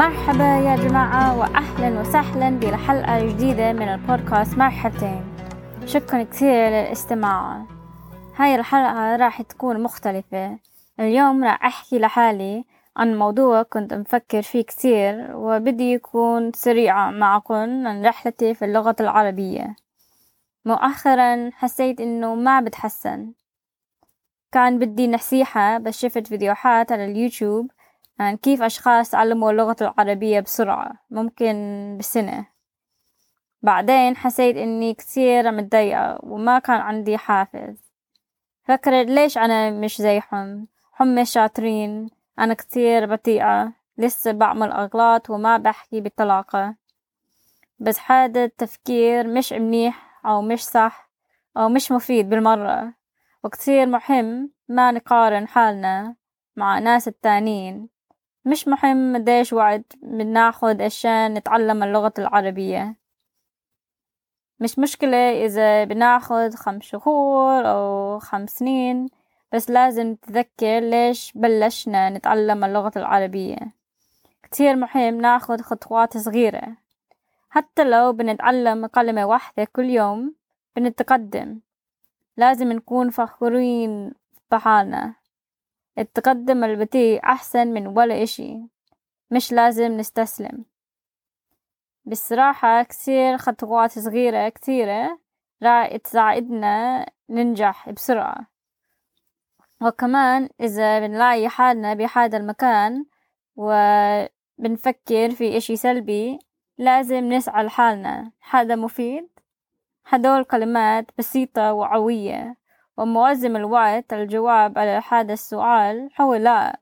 مرحبا يا جماعة وأهلا وسهلا بحلقة جديدة من البودكاست مرحبتين. شكرا كثير للاستماع. هاي الحلقة راح تكون مختلفة. اليوم راح أحكي لحالي عن موضوع كنت مفكر فيه كثير وبدي يكون سريعة معكم عن رحلتي في اللغة العربية. مؤخرا حسيت إنه ما بتحسن. كان بدي نصيحة بس شفت فيديوهات على اليوتيوب عن كيف أشخاص تعلموا اللغة العربية بسرعة ممكن بسنة. بعدين حسيت إني كثير متضايقة وما كان عندي حافز. فكرت ليش أنا مش زيهم هم شاطرين أنا كثير بطيئة لسه بعمل أغلاط وما بحكي بطلاقة بس هذا التفكير مش منيح أو مش صح أو مش مفيد بالمرة. وكتير مهم ما نقارن حالنا مع ناس التانيين. مش مهم قديش وقت بناخد عشان نتعلم اللغة العربية. مش مشكلة إذا بناخد خمس شهور أو خمس سنين بس لازم نتذكر ليش بلشنا نتعلم اللغة العربية. كتير مهم ناخد خطوات صغيرة. حتى لو بنتعلم كلمة واحدة كل يوم بنتقدم. لازم نكون فخورين بحالنا. التقدم البطيء أحسن من ولا إشي. مش لازم نستسلم. بصراحة كتير خطوات صغيرة كتيرة راح تساعدنا ننجح بسرعة. وكمان إذا بنلاقي حالنا بهذا المكان وبنفكر في إشي سلبي لازم نسأل حالنا هذا مفيد. هدول كلمات بسيطة وعوية. ومعظم الوقت الجواب على هذا السؤال هو لا.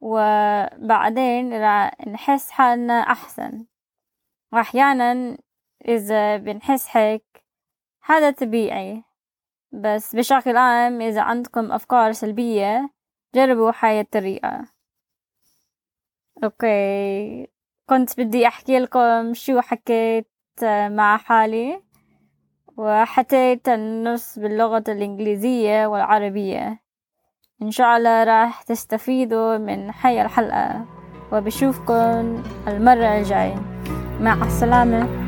وبعدين راح نحس حالنا أحسن. وأحيانا إذا بنحس هيك هذا طبيعي. بس بشكل عام إذا عندكم أفكار سلبية جربوا هاي الطريقة. أوكي. كنت بدي أحكي لكم شو حكيت مع حالي. وحكيت النص باللغة الإنجليزية والعربية. إن شاء الله راح تستفيدوا من هاي الحلقة وبشوفكم المرة الجاية. مع السلامة.